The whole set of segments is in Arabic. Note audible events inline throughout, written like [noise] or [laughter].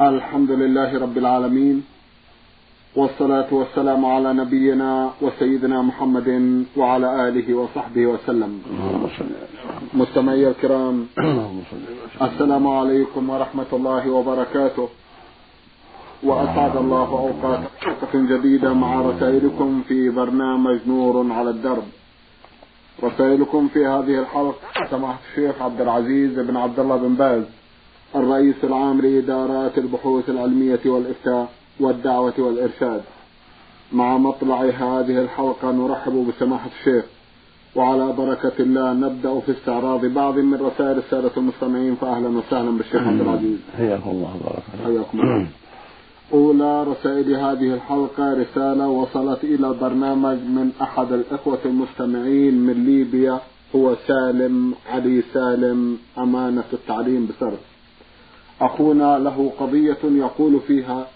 الحمد لله رب العالمين والصلاة والسلام على نبينا وسيدنا محمد وعلى آله وصحبه وسلم. مستمعي الكرام [clears throat] السلام عليكم ورحمة الله وبركاته. وأسعد الله أوقاتكم جديدة مع رسائلكم في برنامج نور على الدرب. رسائلكم في هذه الحلقة سماحة الشيخ عبد العزيز بن عبد الله بن باز. الرئيس العام لإدارات البحوث العلمية والإفتاء والدعوة والإرشاد. مع مطلع هذه الحلقة نرحب بسماحة الشيخ وعلى بركة الله نبدأ في استعراض بعض من رسائل السادة المستمعين فأهلا وسهلا بالشيخ عبد العزيز. حياكم الله بارك حياكم الله. أولى رسائل هذه الحلقة رسالة وصلت إلى برنامج من أحد الإخوة المستمعين من ليبيا هو سالم علي سالم أمانة التعليم بسرد. أخونا له قضية يقول فيها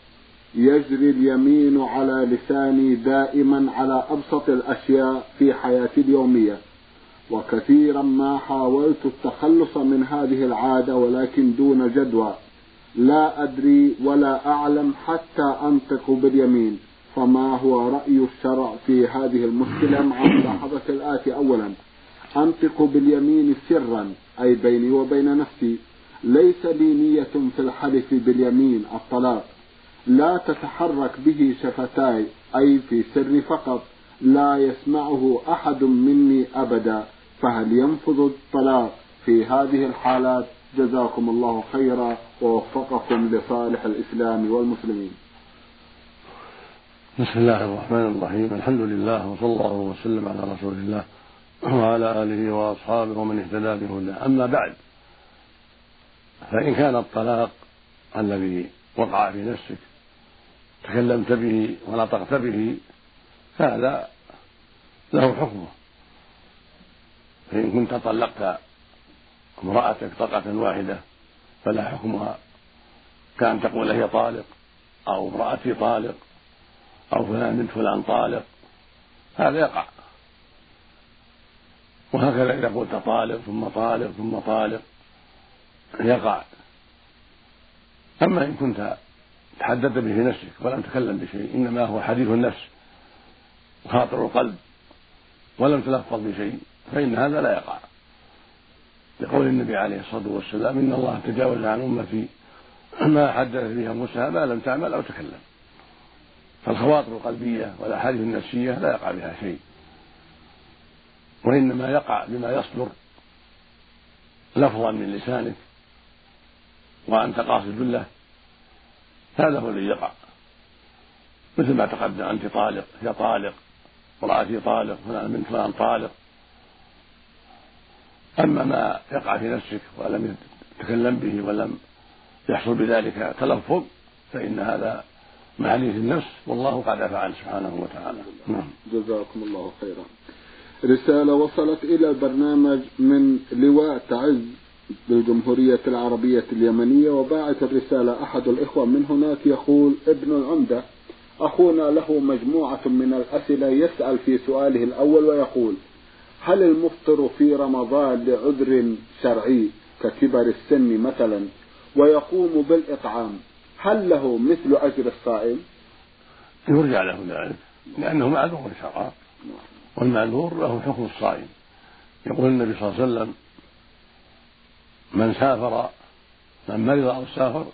يجري اليمين على لساني دائما على أبسط الأشياء في حياتي اليومية وكثيرا ما حاولت التخلص من هذه العادة ولكن دون جدوى. لا أدري ولا أعلم حتى أنطق باليمين فما هو رأي الشرع في هذه المشكلة مع ملاحظة الآتي أولا؟ أنطق باليمين سرا أي بيني وبين نفسي. ليس لي نية في الحلف باليمين الطلاق. لا تتحرك به شفتاي أي في سر فقط. لا يسمعه أحد مني أبدا. فهل ينفذ الطلاق في هذه الحالات؟ جزاكم الله خيرا. ووفقكم لصالح الإسلام والمسلمين. بسم الله الرحمن الرحيم. الحمد لله وصلى الله وسلم على رسول الله وعلى آله وأصحابه ومن اهتدى بهداه أما بعد فإن كان الطلاق الذي وقع في نفسك تكلمت به ونطقت به فهذا له حكمه. فإن كنت طلقت امرأتك طلقة واحدة فلا حكمها كأن تقول هي طالق أو امرأتي طالق أو فلان بنت فلان طالق هذا يقع. وهكذا إذا قلت طالق ثم طالق ثم طالق يقع. أما إن كنت تحدثت به في نفسك ولم تكلم بشيء إنما هو حديث النفس وخاطر القلب ولم تلفظ بشيء فإن هذا لا يقع. لقول النبي عليه الصلاة والسلام إن الله تجاوز عن أمتي ما حدث بها موسى ما لم تعمل أو تكلم. فالخواطر القلبية والأحاديث النفسية لا يقع بها شيء. وإنما يقع بما يصدر لفظا من لسانك وأنت قاصد له هذا هو الذي يقع. مثل ما تقدم أنت طالق هي طالق امرأتي طالق فلان بنت فلان طالق. أما ما يقع في نفسك ولم تتكلم به ولم يحصل بذلك تلفظ فإن هذا من حديث النفس والله قد عفى سبحانه وتعالى. نعم. جزاكم الله خيرا. رسالة وصلت إلى البرنامج من لواء تعز. بالجمهورية العربية اليمنية وباعث الرسالة أحد الإخوة من هناك يقول ابن العمدة أخونا له مجموعة من الأسئلة يسأل في سؤاله الأول ويقول هل المفطر في رمضان لعذر شرعي ككبر السن مثلا ويقوم بالإطعام هل له مثل أجر الصائم؟ يرجع له ذلك لأنه معذور شرعا والمعذور له حكم الصائم يقول النبي صلى الله عليه وسلم من سافر من مرض أو سافر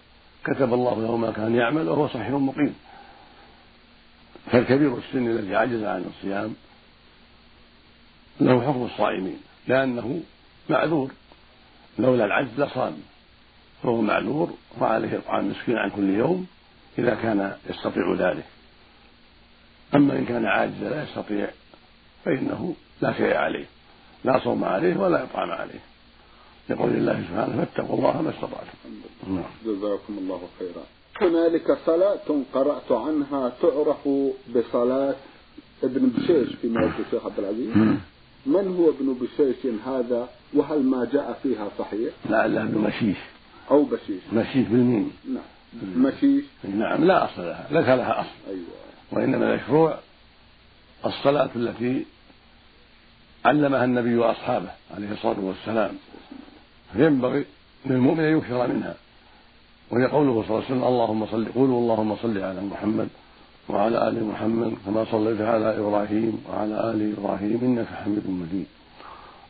كتب الله له ما كان يعمل وهو صحيح مقيم. فالكبير السن الذي عجز عن الصيام له حكم الصائمين لأنه معذور. لولا العجز لصام فهو معذور وعليه إطعام مسكين عن كل يوم إذا كان يستطيع ذلك. أما إن كان عاجزا لا يستطيع فإنه لا شيء عليه لا صوم عليه ولا إطعام عليه. لقول الله سبحانه فاتقوا الله ما استطعتم. نعم. جزاكم الله خيرا. هنالك صلاة قرأت عنها تعرف بصلاة ابن بشيش في موت الشيخ عبد العزيز؟ من هو ابن بشيش هذا؟ وهل ما جاء فيها صحيح؟ لعله ابن مشيش أو بشيش. مشيش بالميم نعم. مشيش نعم لا أصل لها ليس لها أصل. أيوة. وإنما المشروع الصلاة التي علمها النبي وأصحابه عليه الصلاة والسلام. فينبغي للمؤمن أن يكثر منها. وهي قوله صلى الله عليه وسلم اللهم صل قولوا اللهم صل على محمد وعلى آل محمد كما صليت على إبراهيم وعلى آل إبراهيم إنك حميد مجيد.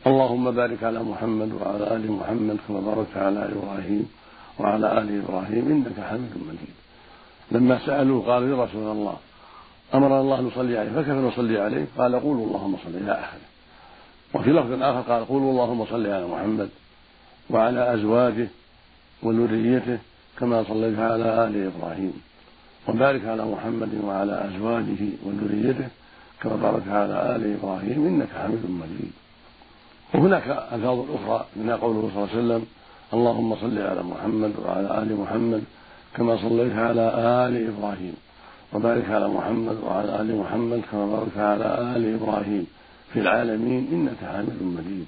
اللهم بارك على محمد وعلى آل محمد كما باركت على إبراهيم وعلى آل إبراهيم إنك حميد مجيد. لما سألوه قالوا يا رسول الله امرنا الله نصلي عليه فكيف نصلي عليه؟ قال قولوا اللهم صل إلى اخره وفي لفظ آخر قال قولوا اللهم صل على محمد. وعلى أزواجه وذريته كما صليت على آل إبراهيم. وبارك على محمد وعلى أزواجه وذريته كما باركت على آل إبراهيم إنك حميد مجيد. وهناك ألفاظ أخرى منها قوله صلى الله عليه وسلم اللهم صل على محمد وعلى آل محمد كما صليت على آل إبراهيم. وبارك على محمد وعلى آل محمد كما باركت على آل إبراهيم. في العالمين إنك حميد مجيد.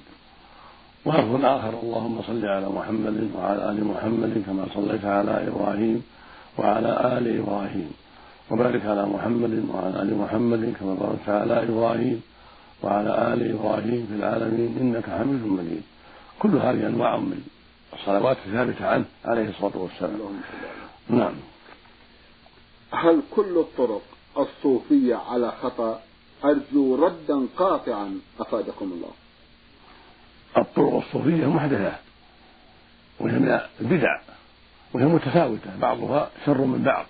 ولفظ آخر اللهم صل على محمد وعلى آل محمد كما صليت على إبراهيم وعلى آل إبراهيم. وبارك على محمد وعلى آل محمد كما باركت على إبراهيم وعلى آل إبراهيم في العالمين. إنك حميد مجيد. كل هذه أنواع من الصلوات الثابتة عنه عليه الصلاة والسلام. نعم. هل كل الطرق الصوفية على خطأ؟ أرجو ردا قاطعا. أفادكم الله. الصوفية محدثة وهي من البدع وهي متفاوتة بعضها شر من بعض.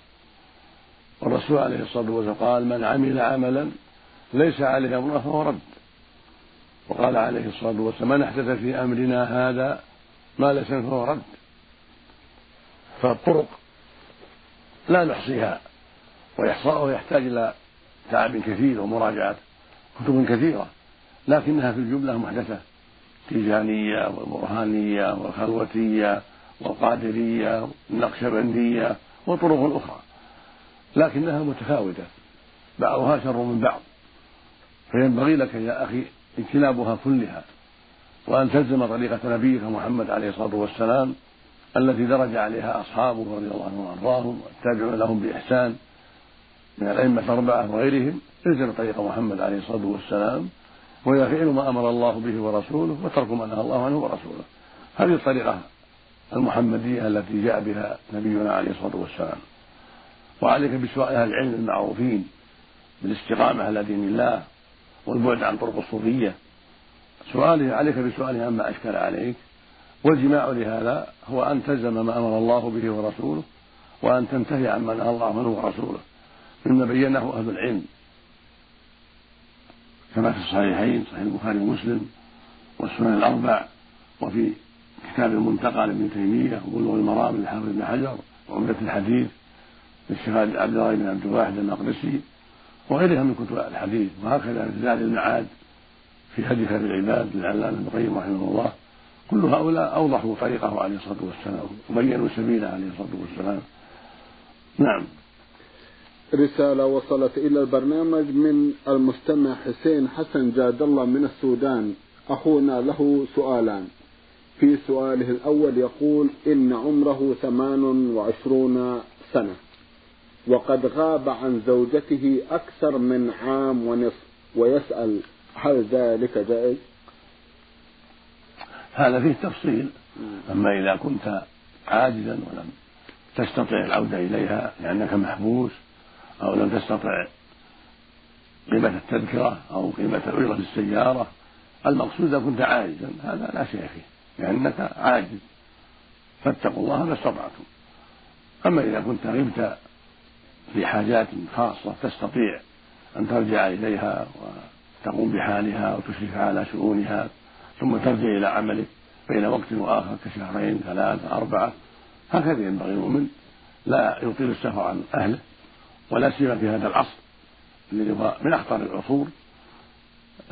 والرسول عليه الصلاة والسلام قال من عمل عملا ليس عليه أمرنا فهو رد. وقال عليه الصلاة والسلام من أحدث في أمرنا هذا ما ليس فهو رد. فالطرق لا نحصيها وإحصاؤه يحتاج إلى تعب كثير ومراجعة كتب كثيرة لكنها في الجملة محدثة. التيجانية والبرهانية والخلوتية والقادرية والنقشبندية وطرق أخرى لكنها متفاوتة. بعضها شر من بعض. فينبغي لك يا أخي اجتنابها كلها وأن تلزم طريقة نبيك محمد عليه الصلاة والسلام التي درج عليها أصحابه رضي الله عنهم وأرضاهم والتابعون لهم بإحسان من الأئمة الأربعة وغيرهم الزم طريق محمد عليه الصلاة والسلام وهي فعل ما أمر الله به ورسوله وترك ما نهى الله عنه ورسوله. هذه الطريقة المحمدية التي جاء بها نبينا عليه الصلاة والسلام. وعليك بسؤال أهل العلم المعروفين بالاستقامة على دين الله والبعد عن طرق الصوفية. سؤاله عليك بسؤاله عما أشكل عليك. والجماع لهذا هو أن تلزم ما أمر الله به ورسوله وأن تنتهي عما نهى الله عنه ورسوله. مما بينه أهل العلم. كما في الصحيحين صحيح البخاري ومسلم والسنن الأربع وفي كتاب المنتقى لابن تيمية وبلوغ المرام للحافظ بن حجر وعمدة الحديث للشيخ عبد الله بن عبد الواحد المقدسي وغيرها من كتب الحديث. وهكذا في زاد المعاد في هدي خير العباد للعلامة ابن القيم رحمه الله. كل هؤلاء أوضحوا طريقه عليه الصلاة والسلام وبينوا سبيله عليه الصلاة والسلام. نعم. رسالة وصلت إلى البرنامج من المستمع حسين حسن جاد الله من السودان. أخونا له سؤالان. في سؤاله الأول يقول إن عمره ثمان وعشرون سنة. وقد غاب عن زوجته أكثر من عام ونصف. ويسأل هل ذلك جائز؟ هذا فيه تفصيل. أما إذا كنت عاجزا ولم تستطع العودة إليها لأنك محبوس أو لم تستطع قيمة التذكرة أو قيمة أجرة السيارة المقصود إذا كنت عاجزا. هذا لا شيء فيه لأنك عاجز. فاتقوا الله ما استطعتم. أما إذا كنت غبت في حاجات خاصة تستطيع أن ترجع إليها وتقوم بحالها وتشرف على شؤونها ثم ترجع إلى عملك بين وقت وآخر كشهرين ثلاثة أربعة. هكذا ينبغي المؤمن لا يطيل السفر عن أهله. ولا سيما في هذا العصر الذي هو من اخطر العصور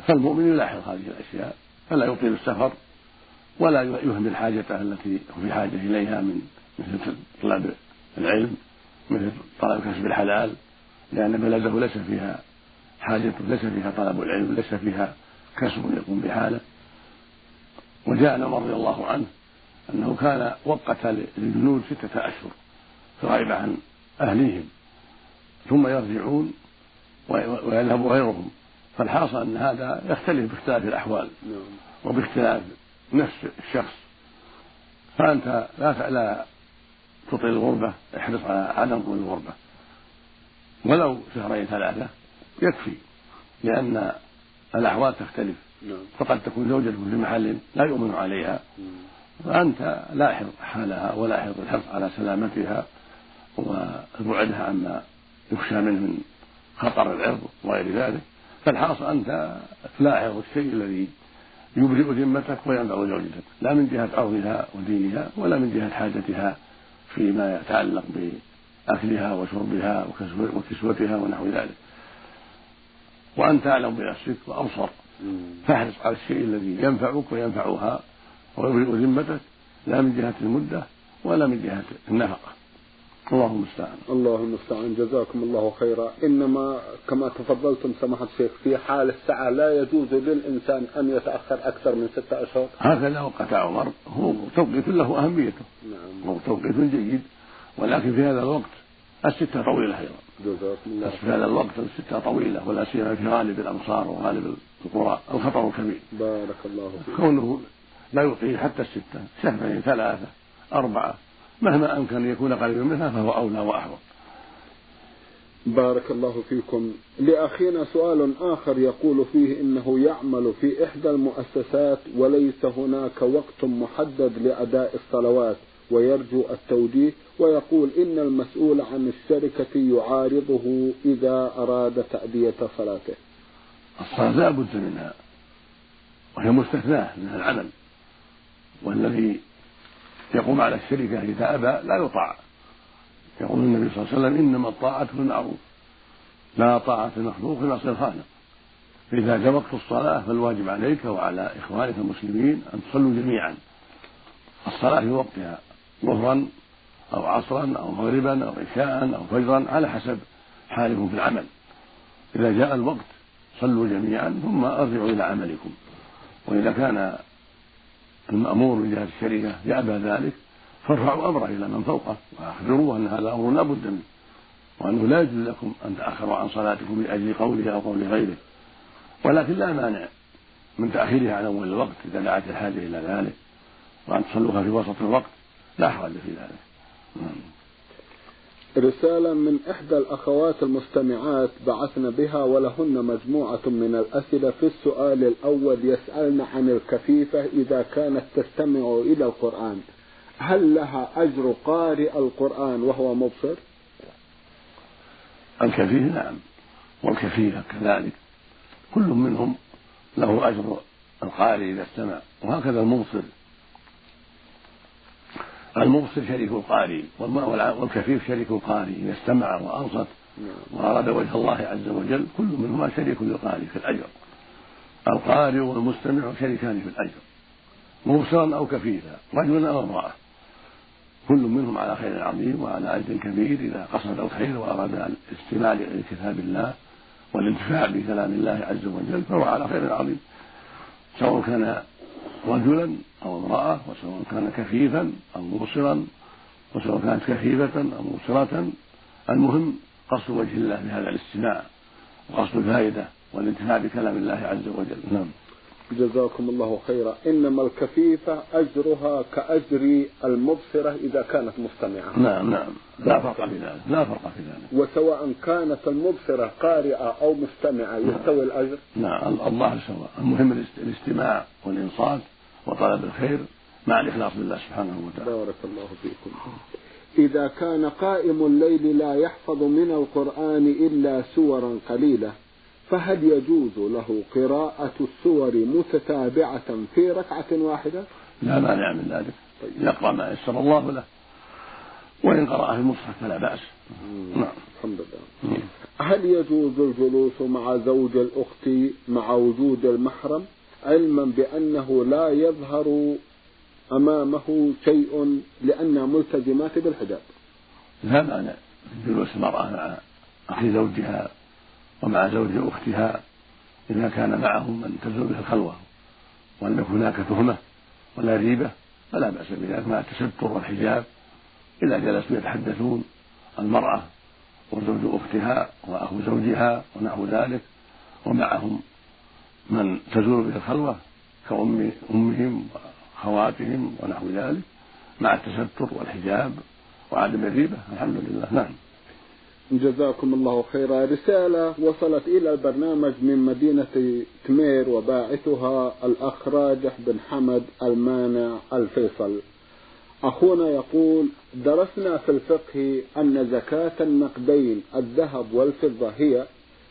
فالمؤمن يلاحظ هذه الأشياء فلا يطيل السفر ولا يهمل حاجته التي هو في حاجة إليها من مثل طلب العلم مثل طلب كسب الحلال لأن بلده ليس فيها حاجة ليس فيها طلب العلم ليس فيها كسب يقوم بحاله. وجاء عمر رضي الله عنه أنه كان وقت للجنود ستة أشهر فغيب عن أهليهم. ثم يرجعون ويذهب غيرهم. فالحاصل أن هذا يختلف باختلاف الأحوال نعم. وباختلاف نفس الشخص. فأنت لا لا تطيل الغربة احرص على عدم طول الغربة. ولو شهرين ثلاثة يكفي لأن الأحوال تختلف. نعم. فقد تكون زوجته في محل لا يؤمن عليها. فأنت لاحظ حالها ولاحظ الحرص على سلامتها وبعدها عما يخشى منه من خطر العرض وغير ذلك فالحاصل أنت تلاحظ الشيء الذي يبرئ ذمتك وينفع زوجتك لا من جهة عرضها ودينها ولا من جهة حاجتها فيما يتعلق بأكلها وشربها وكسوتها ونحو ذلك. وأنت أعلم بنفسك وأبصر فاحرص على الشيء الذي ينفعك وينفعها ويبرئ ذمتك لا من جهة المدة ولا من جهة النفقة. الله المستعان الله المستعان جزاكم الله خيرا. إنما كما تفضلتم سماحة الشيخ في حال الساعة لا يجوز للإنسان أن يتأخر أكثر من ستة أشهر. هكذا وقت عمر هو توقيت له أهميته. نعم. هو توقيت جيد. ولكن في هذا الوقت الستة طويلة أيضا. جزاكم الله في هذا الوقت الستة طويلة ولا سيما في غالب الأمصار وغالب القرى. الخطر كبير. بارك الله فيك. كونه لا يطيل حتى الستة شهرين ثلاثة أربعة. مهما أمكن أن يكون قريبا منها فهو أولى وأحوط. بارك الله فيكم. لأخينا سؤال آخر يقول فيه إنه يعمل في إحدى المؤسسات وليس هناك وقت محدد لأداء الصلوات ويرجو التوجيه ويقول إن المسؤول عن الشركة يعارضه إذا أراد تأدية صلاته. الصلاة لا بد منها وهي مستثناة من العمل والذي يقوم على الشركة إذا أبى لا يطاع. يقول النبي صلى الله عليه وسلم إنما الطاعة في المعروف لا طاعة المخلوق في معصية الخالق فإذا جاء وقت الصلاة فالواجب عليك وعلى إخوانك المسلمين أن تصلوا جميعا. الصلاة في وقتها ظهرا أو عصرا أو مغربا أو عشاء أو فجرا على حسب حالكم في العمل. إذا جاء الوقت صلوا جميعا ثم أرجعوا إلى عملكم. وإذا كان المأمور من جهة الشريعة يأبى ذلك فارفعوا أمره إلى من فوقه وأخبروه أن هذا أمر لا بد منه وأنه لا يجوز لكم أن تأخروا عن صلاتكم لأجل قوله أو قول غيره. ولكن لا مانع من تأخيرها عن أول الوقت إذا دعت الحاجة إلى ذلك وأن تصلوها في وسط الوقت لا حرج في ذلك. رسالة من إحدى الأخوات المستمعات بعثنا بها ولهن مجموعة من الأسئلة في السؤال الأول يسألن عن الكفيفة إذا كانت تستمع إلى القرآن. هل لها أجر قارئ القرآن وهو مبصر؟ الكفيف نعم والكفيفة كذلك. كل منهم له أجر القارئ إذا استمع وهكذا المبصر. المبصر شريك القارئ والكفيف شريك القارئ إذا استمع وأنصت وأراد وجه الله عز وجل كل منهما شريك للقارئ في الأجر. القارئ والمستمع شريكان في الأجر. مبصرا أو كفيفا رجلا أو امرأة. كل منهم على خير عظيم وعلى أجر كبير إذا قصد الخير وأراد الاستماع لكتاب الله والانتفاع بكلام الله عز وجل فهو على خير عظيم. سواء كان رجلا أو امرأة وسواء كان كفيفا أو مبصرا وسواء كانت كفيفة أو مبصرة. المهم قصد وجه الله بهذا الاستماع وقصد الفائدة والانتفاع بكلام الله عز وجل. نعم. جزاكم الله خيرا. إنما الكفيفة أجرها كأجر المبصرة إذا كانت مستمعة. نعم نعم. لا فرق في ذلك لا فرق في ذلك. وسواء كانت المبصرة قارئة أو مستمعة يستوي الأجر؟ نعم الله سواء المهم الاستماع والإنصات وطلب الخير مع الإخلاص لله سبحانه وتعالى. بارك الله فيكم. إذا كان قائم الليل لا يحفظ من القرآن إلا سورا قليلة. فهل يجوز له قراءة السور متتابعة في ركعة واحدة؟ لا مانع من ذلك. طيب. يقرأ ما يسر الله له. وإن قرأ في المصحف فلا بأس. نعم. الحمد لله. هل يجوز الجلوس مع زوج الأخت مع وجود المحرم؟ علما بأنه لا يظهر أمامه شيء لأنها ملتزمات بالحجاب. لا مانع جلوس المرأة مع أخي زوجها. ومع زوج أختها إذا كان معهم من تزول به الخلوة. ولم يكن هناك تهمة ولا ريبة فلا بأس بذلك مع التستر والحجاب إذا جلسوا يتحدثون. المرأة وزوج أختها وأخو زوجها ونحو ذلك ومعهم من تزول به الخلوة كأم أمهم وأخواتهم ونحو ذلك مع التستر والحجاب وعدم الريبة. الحمد لله. نعم. جزاكم الله خيرا. رسالة وصلت إلى البرنامج من مدينة تمير وباعثها الأخ راجح بن حمد المانع الفيصل. أخونا يقول درسنا في الفقه أن زكاة النقدين الذهب والفضة هي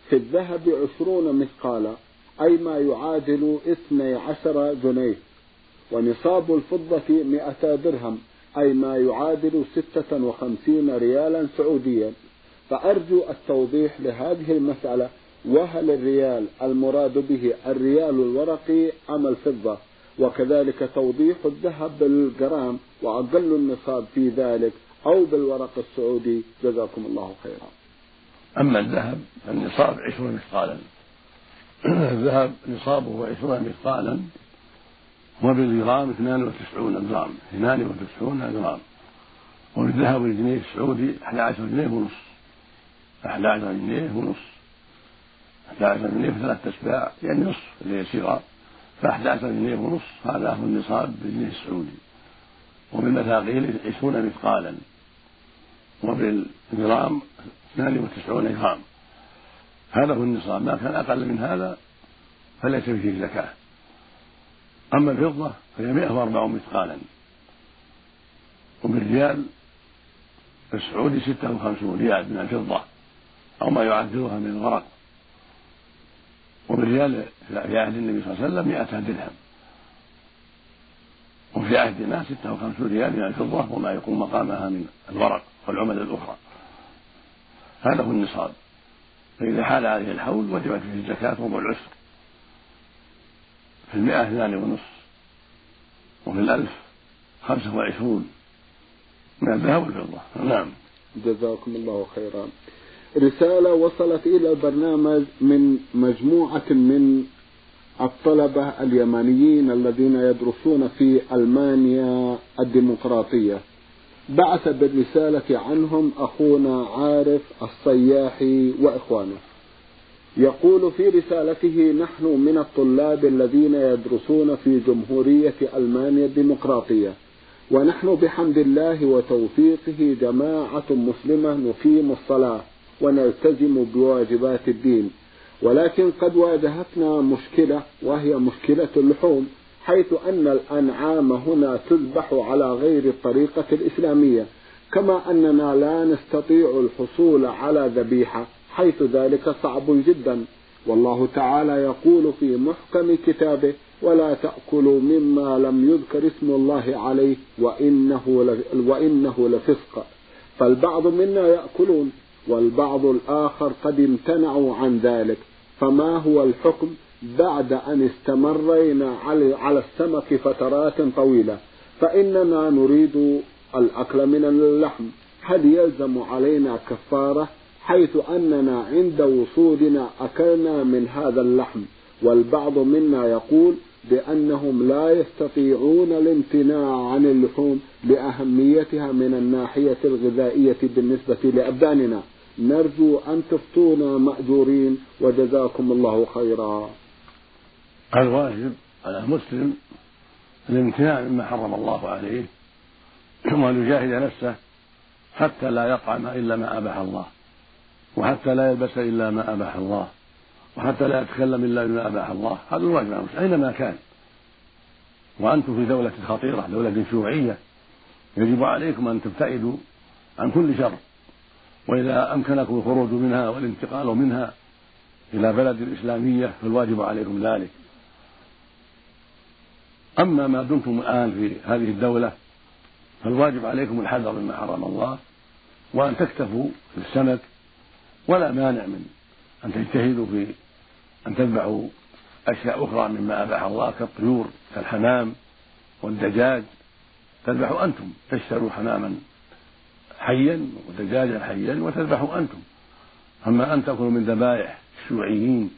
في الذهب عشرون مثقالا أي ما يعادل اثني عشر جنيه ونصاب الفضة مئتا درهم أي ما يعادل ستة وخمسين ريالا سعوديا. فأرجو التوضيح لهذه المسألة وهل الريال المراد به الريال الورقي أم الفضة؟ وكذلك توضيح الذهب بالجرام وأقل النصاب في ذلك أو بالورق السعودي. جزاكم الله خيرا. أما الذهب فالنصاب عشرون مثقالا. [clears throat] الذهب نصابه عشرون مثقالا وبالجرام 92 جرام. 92 جرام. وبالذهب الجنيه السعودي 11 جنيه ونصف. 11 جنيه ونصف 11 جنيه في ثلاثة أسباع يعني نصف اللي هي صغار. ف 11 جنيه ونصف هذا هو النصاب بالجنيه السعودي. وبالمثاقيل 20 مثقالا. وبالجرام 92 جرام هذا هو النصاب. ما كان أقل من هذا فليس فيه زكاة. أما الفضة فهي 104 مثقالا. وبالريال السعودي 56 ريال من الفضة. أو ما يعدلها من الورق وبالريال في عهد النبي صلى الله عليه وسلم 200 درهم. وفي عهدنا 56 ريال من الفضة وما يقوم مقامها من الورق والعمل الأخرى. هذا هو النصاب. فإذا حال عليه الحول وجبت فيه الزكاة ربع العشر في المئة اثنان ونصف. وفي الألف خمسة وعشرون من الذهب والفضة. نعم. جزاكم الله خيرا. رسالة وصلت إلى البرنامج من مجموعة من الطلبة اليمنيين الذين يدرسون في ألمانيا الديمقراطية. بعث بالرسالة عنهم أخونا عارف الصياحي وإخوانه. يقول في رسالته نحن من الطلاب الذين يدرسون في جمهورية ألمانيا الديمقراطية ونحن بحمد الله وتوفيقه جماعة مسلمة نقيم الصلاة. ونلتزم بواجبات الدين. ولكن قد واجهتنا مشكلة وهي مشكلة اللحوم حيث أن الأنعام هنا تذبح على غير الطريقة الإسلامية كما أننا لا نستطيع الحصول على ذبيحة حيث ذلك صعب جدا. والله تعالى يقول في محكم كتابه ولا تأكلوا مما لم يذكر اسم الله عليه وإنه وإنه لفسق. فالبعض منا يأكلون والبعض الآخر قد امتنعوا عن ذلك. فما هو الحكم بعد أن استمرينا على السمك فترات طويلة؟ فإننا نريد الأكل من اللحم. هل يلزم علينا كفارة؟ حيث أننا عند وصولنا أكلنا من هذا اللحم. والبعض منا يقول بأنهم لا يستطيعون الامتناع عن اللحوم لأهميتها من الناحية الغذائية بالنسبة لأبداننا. نرجو أن تفتونا مأجورين وجزاكم الله خيرا. الواجب على المسلم الامتناع مما حرم الله عليه وأن يجاهد نفسه حتى لا يطعم إلا ما أباح الله وحتى لا يلبس إلا ما أباح الله وحتى لا يتكلم إلا بما أباح الله. هذا الواجب أينما كان. وأنتم في دولة خطيرة دولة شيوعية يجب عليكم أن تبتعدوا عن كل شر. وإذا أمكنكم الخروج منها والانتقال منها إلى بلد إسلامية فالواجب عليكم ذلك. أما ما دمتم الآن في هذه الدولة فالواجب عليكم الحذر مما حرم الله وأن تكتفوا في السمك ولا مانع من أن تجتهدوا في أن تذبحوا أشياء أخرى مما أباح الله كالطيور كالحمام والدجاج. تذبحوا أنتم تشتروا حماما حيا ودجاجا حيا وتذبحوا أنتم. أما أن تأكلوا من ذبائح الشيوعيين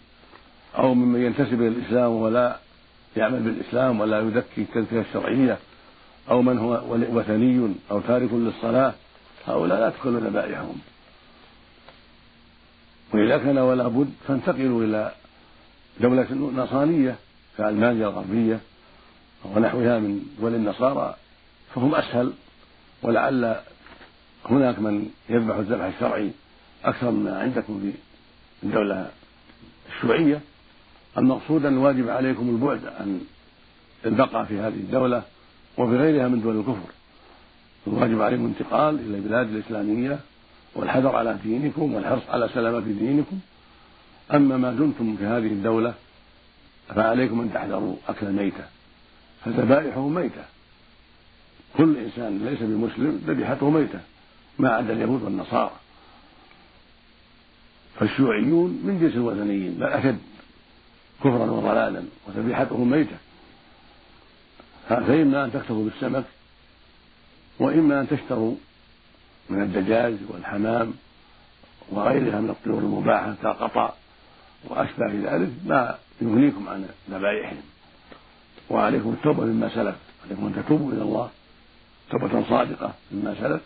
أو ممن ينتسب إلى الإسلام ولا يعمل بالإسلام ولا يزكي التزكية الشرعية أو من هو وثني أو تارك للصلاة هؤلاء لا تأكلوا ذبائحهم. وإذا كان ولا بد فانتقلوا إلى دولة نصرانية كألمانيا الغربية ونحوها من دول النصارى فهم أسهل ولعل هناك من يذبح الذبح الشرعي أكثر مما عندكم في الدولة الشيوعية. المقصود أن الواجب عليكم البعد عن البقاء في هذه الدولة وفي غيرها من دول الكفر. الواجب عليكم الانتقال إلى البلاد الإسلامية والحذر على دينكم والحرص على سلامة دينكم. أما ما دمتم في هذه الدولة فعليكم أن تحذروا أكل الميتة فذبائحه ميتة. كل إنسان ليس بمسلم ذبيحته ميتة. ما عدا اليهود والنصارى. فالشيوعيون من جنس الوثنيين بل أشد كفرا وضلالا وذبيحتهم ميتة. فإما أن تكتفوا بالسمك وإما أن تشتروا من الدجاج والحمام وغيرها من الطيور المباحة كالقطع وأشباه ذلك ما يغنيكم عن ذبائحهم. وعليكم التوبة مما سلف عليكم أن تتوبوا إلى الله توبة صادقة مما سلف.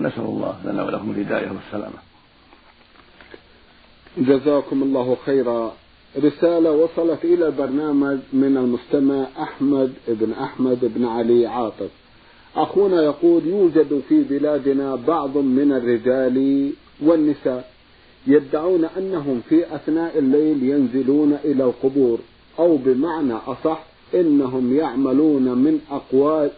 نسأل الله لنا ولكم الهداية والسلامة. جزاكم الله خيرا. رسالة وصلت إلى البرنامج من المستمع أحمد بن أحمد بن علي عاطف. أخونا يقول يوجد في بلادنا بعض من الرجال والنساء يدعون أنهم في أثناء الليل ينزلون إلى القبور أو بمعنى أصح إنهم يعملون من أقوال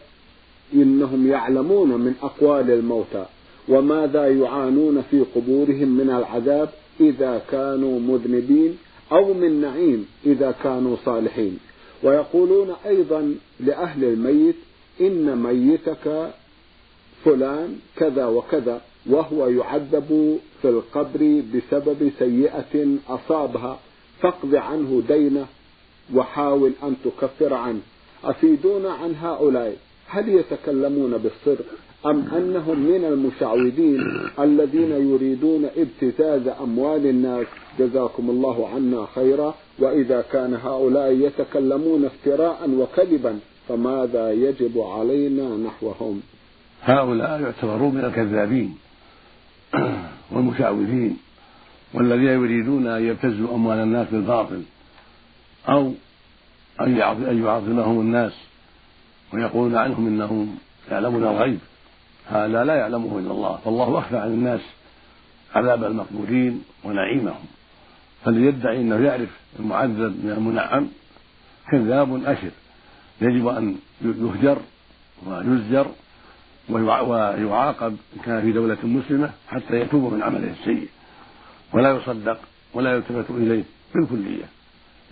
إنهم يعلمون من أقوال الموتى وماذا يعانون في قبورهم من العذاب إذا كانوا مذنبين أو من نعيم إذا كانوا صالحين. ويقولون أيضا لأهل الميت إن ميتك فلان كذا وكذا وهو يعذب في القبر بسبب سيئة أصابها فاقض عنه دينه وحاول أن تكفر عنه. أفيدونا عن هؤلاء؟ هل يتكلمون بالصدق أم أنهم من المشعوذين الذين يريدون ابتزاز أموال الناس؟ جزاكم الله عنا خيرا. وإذا كان هؤلاء يتكلمون افتراء وكذبا فماذا يجب علينا نحوهم؟ هؤلاء يعتبرون من الكذابين [clears throat] والمشعوذين والذين يريدون أن يبتزوا أموال الناس بالباطل أو أن يعظمهم الناس. ويقولون عنهم إنهم يعلمون الغيب. هذا لا يعلمه إلا الله. فالله أخفى عن الناس عذاب المقبولين ونعيمهم. فالذي يدعي أنه يعرف المعذب من المنعم كذاب أشر. يجب أن يهجر ويزجر ويعاقب إن كان في دولة مسلمة حتى يتوب من عمله السيء. ولا يصدق ولا يلتفت إليه بالكلية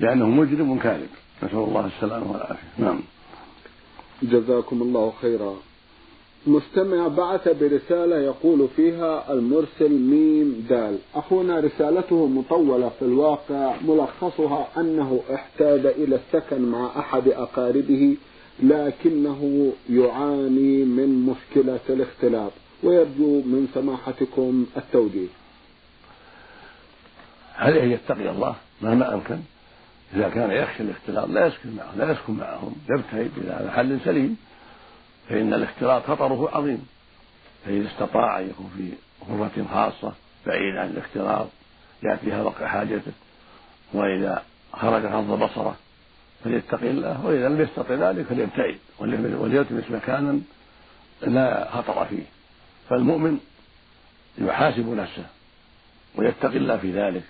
لأنه مجرم كاذب. نسأل الله السلامة والعافية. نعم. جزاكم الله خيرا. مستمع بعث برسالة يقول فيها المرسل ميم دال. أخونا رسالته مطولة في الواقع ملخصها أنه احتاج إلى السكن مع أحد أقاربه لكنه يعاني من مشكلة الاختلاط. ويرجو من سماحتكم التوجيه. عليه يتقي الله؟ مهما أمكن. إذا كان يخشى الاختلاط لا يسكن معهم لا يسكن معهم يبتعد إلى محل سليم فإن الاختلاط خطره عظيم. فإذا استطاع أن يكون في غرفة خاصة بعيد عن الاختلاط يأتيها وقع حاجته وإذا خرج غض بصره فليتقي الله وإذا لم يستطع ذلك فليبتعد وليلتمس مكانا لا خطر فيه. فالمؤمن يحاسب نفسه ويتقي الله في ذلك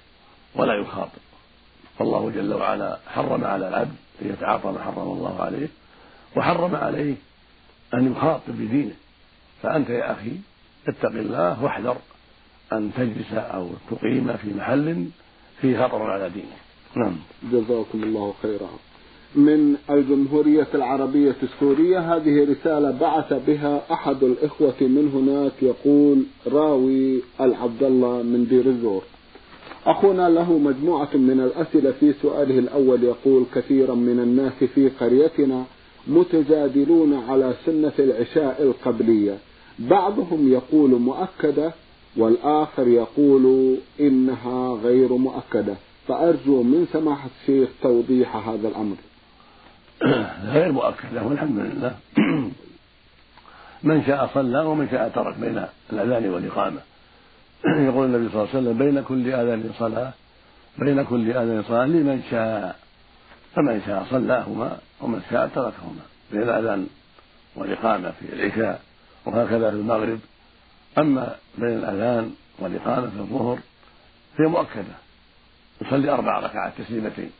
ولا يخاطب. فالله جل وعلا حرم على العبد أن يتعاطى ما حرم الله عليه وحرم عليه أن يخاطب بدينه. فأنت يا أخي اتق الله واحذر أن تجلس أو تقيم في محل فيه خطر على دينك. نعم. جزاكم الله خيرا. من الجمهورية العربية السورية هذه رسالة بعث بها أحد الإخوة من هناك يقول راوي العبد الله من دير الزور. أخونا له مجموعة من الأسئلة في سؤاله الأول يقول كثيرا من الناس في قريتنا متجادلون على سنة العشاء القبلية. بعضهم يقول مؤكدة والآخر يقول إنها غير مؤكدة. فأرجو من سماحة الشيخ توضيح هذا الأمر. [clears throat] غير مؤكدة والحمد لله. [clears throat] من شاء صلى ومن شاء ترك بين الأذان والإقامة. [clears throat] يقول النبي صلى الله عليه وسلم بين كل آذان صلاة بين كل آذان صلاة لمن شاء فمن شاء صلاهما ومن شاء تركهما بين الأذان والإقامة في العشاء وهكذا في المغرب أما بين الأذان والإقامة في الظهر فهي مؤكدة يصلي أربع ركعات تسليمتين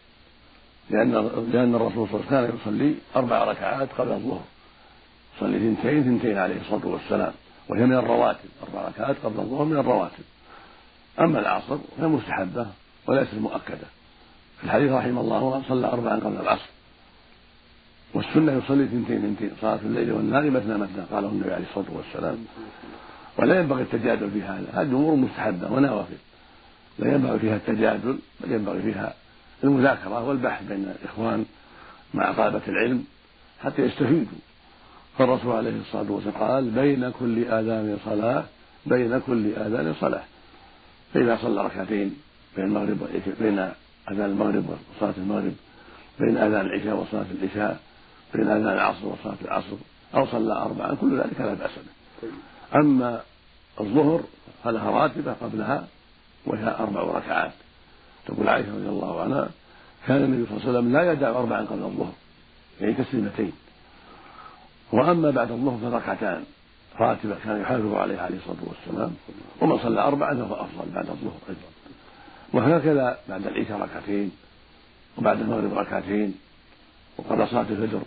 لأن لأن الرسول صلى الله عليه وسلم كان يصلي أربع ركعات قبل الظهر يصلي ثنتين ثنتين عليه الصلاة والسلام. وهي من الرواتب أربع ركعات قبل الظهر من الرواتب. أما العصر فهي مستحبة وليست مؤكدة. في الحديث رحمه الله صلى أربعا قبل العصر. والسنة يصلي ثنتين ثنتين صلاة الليل والنهار مثنى مثنى قاله النبي عليه الصلاة والسلام. ولا ينبغي التجادل في هذا. هذه أمور مستحبة ونوافل لا ينبغي فيها التجادل بل ينبغي فيها المذاكرة والبحث بين الإخوان مع طلبة العلم حتى يستفيدوا. فالرسول عليه الصلاة والسلام قال بين كل آذان صلاة بين كل آذان صلاة. فإذا صلى ركعتين بين المغرب بين أذان المغرب وصلاة المغرب بين أذان العشاء وصلاة العشاء بين أذان العصر وصلاة العصر أو صلى أربعا كل ذلك لا بأس به. أما الظهر فلها راتبة قبلها وهي أربع ركعات. تقول عائشة رضي الله عنها كان النبي صلى الله عليه وسلم لا يدع أربعا قبل الظهر يعني تسليمتين وأما بعد الظهر فركعتان. راتبة كان يحافظ عليها عليه الصلاة والسلام ومن صلى أربعا فهو أفضل بعد الظهر أيضا. وهكذا بعد العشاء ركعتين وبعد المغرب ركعتين وقبل صلاة الفجر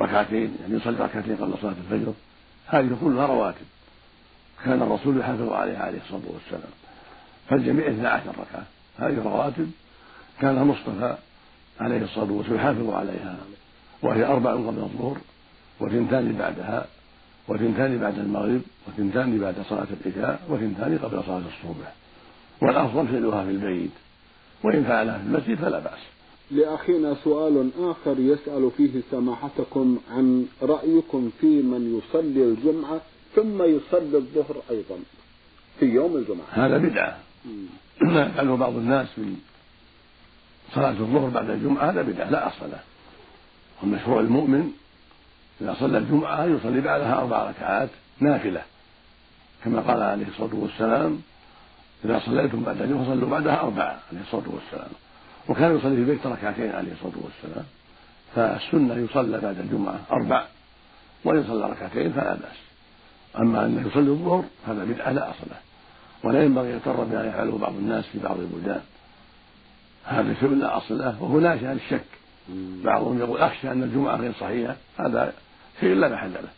ركعتين يعني يصلي ركعتين قبل صلاة الفجر. هذه كلها رواتب كان الرسول يحافظ عليها عليه الصلاة والسلام. فالجميع اثنا عشر ركعة. هذه رواتب كان المصطفى عليه الصلاة والسلام يحافظ عليها وهي أربع قبل الظهر وثنتان بعدها وثنتان بعد المغرب وثنتان بعد صلاة العشاء وثنتان قبل صلاة الصبح. والأفضل فعلها في البيت. وإن فعلها في المسجد فلا بأس. لأخينا سؤال آخر يسأل فيه سماحتكم عن رأيكم في من يصلي الجمعة ثم يصلي الظهر أيضا في يوم الجمعة. هذا بدعة. ما يفعله بعض الناس من صلاة الظهر بعد الجمعة هذا بدعة لا أصل له. والمشروع المؤمن إذا صلى الجمعة يصلي بعدها أربع ركعات نافلة كما قال عليه الصلاة والسلام إذا صليتم بعد الجمعة فصلوا بعدها أربعة عليه الصلاة والسلام. وكان يصلي في البيت ركعتين عليه الصلاة والسلام. فالسنة يصلى بعد الجمعة أربع وإن صلى ركعتين فلا بأس. أما أن يصلي الظهر هذا بدعة لا أصل له. ولا ينبغي يغتر بما يفعله بعض الناس في بعض البلدان. هذا شيء لا أصل له وهو ناشئ عن الشك بعضهم يقول أخشى أن الجمعة غير صحيحة هذا شيء لا محل له.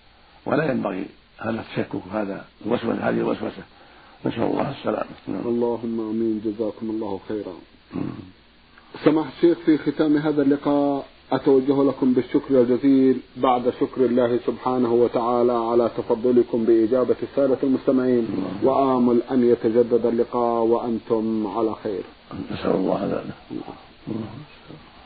ولا ينبغي هذا التشكك وهذا الوسوسة هذه الوسوسة. نسأل الله السلامة. اللهم آمين. جزاكم الله خيرا. سماحة الشيخ في ختام هذا اللقاء أتوجه لكم بالشكر الجزيل بعد شكر الله سبحانه وتعالى على تفضلكم بإجابة السادة المستمعين. وآمل أن يتجدد اللقاء وأنتم على خير. نسأل الله ذلك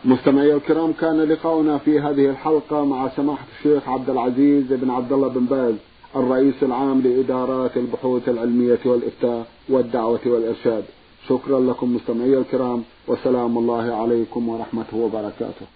مستمعي الكرام كان لقاؤنا في هذه الحلقة مع سماحة الشيخ عبد العزيز بن عبد الله بن باز الرئيس العام لإدارات البحوث العلمية والإفتاء والدعوة والإرشاد. شكرا لكم مستمعي الكرام وسلام الله عليكم ورحمته وبركاته.